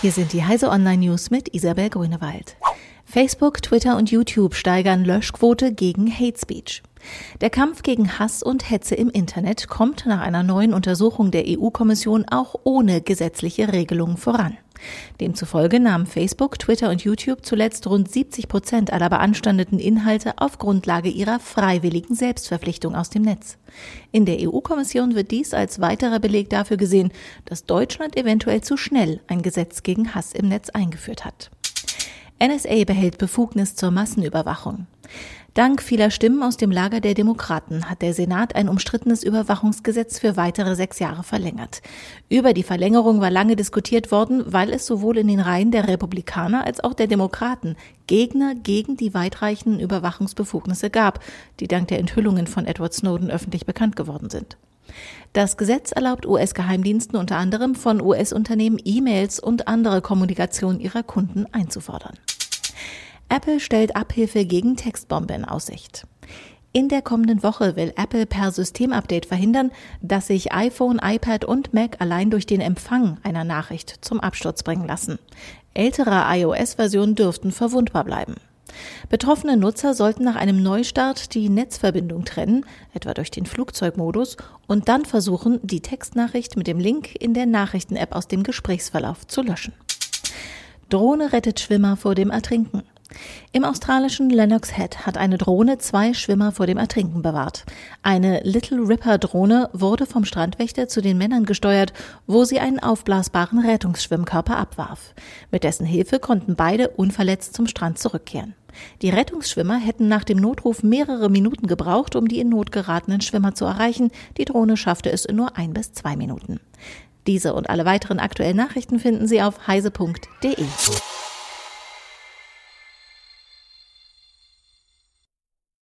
Hier sind die Heise Online News mit Isabel Grünewald. Facebook, Twitter und YouTube steigern Löschquote gegen Hate Speech. Der Kampf gegen Hass und Hetze im Internet kommt nach einer neuen Untersuchung der EU-Kommission auch ohne gesetzliche Regelungen voran. Demzufolge nahmen Facebook, Twitter und YouTube zuletzt rund 70 Prozent aller beanstandeten Inhalte auf Grundlage ihrer freiwilligen Selbstverpflichtung aus dem Netz. In der EU-Kommission wird dies als weiterer Beleg dafür gesehen, dass Deutschland eventuell zu schnell ein Gesetz gegen Hass im Netz eingeführt hat. NSA behält Befugnis zur Massenüberwachung. Dank vieler Stimmen aus dem Lager der Demokraten hat der Senat ein umstrittenes Überwachungsgesetz für weitere sechs Jahre verlängert. Über die Verlängerung war lange diskutiert worden, weil es sowohl in den Reihen der Republikaner als auch der Demokraten Gegner gegen die weitreichenden Überwachungsbefugnisse gab, die dank der Enthüllungen von Edward Snowden öffentlich bekannt geworden sind. Das Gesetz erlaubt US-Geheimdiensten unter anderem von US-Unternehmen E-Mails und andere Kommunikation ihrer Kunden einzufordern. Apple stellt Abhilfe gegen Textbombe in Aussicht. In der kommenden Woche will Apple per Systemupdate verhindern, dass sich iPhone, iPad und Mac allein durch den Empfang einer Nachricht zum Absturz bringen lassen. Ältere iOS-Versionen dürften verwundbar bleiben. Betroffene Nutzer sollten nach einem Neustart die Netzverbindung trennen, etwa durch den Flugzeugmodus, und dann versuchen, die Textnachricht mit dem Link in der Nachrichten-App aus dem Gesprächsverlauf zu löschen. Drohne rettet Schwimmer vor dem Ertrinken. Im australischen Lennox Head hat eine Drohne zwei Schwimmer vor dem Ertrinken bewahrt. Eine Little Ripper Drohne wurde vom Strandwächter zu den Männern gesteuert, wo sie einen aufblasbaren Rettungsschwimmkörper abwarf. Mit dessen Hilfe konnten beide unverletzt zum Strand zurückkehren. Die Rettungsschwimmer hätten nach dem Notruf mehrere Minuten gebraucht, um die in Not geratenen Schwimmer zu erreichen. Die Drohne schaffte es in nur ein bis zwei Minuten. Diese und alle weiteren aktuellen Nachrichten finden Sie auf heise.de.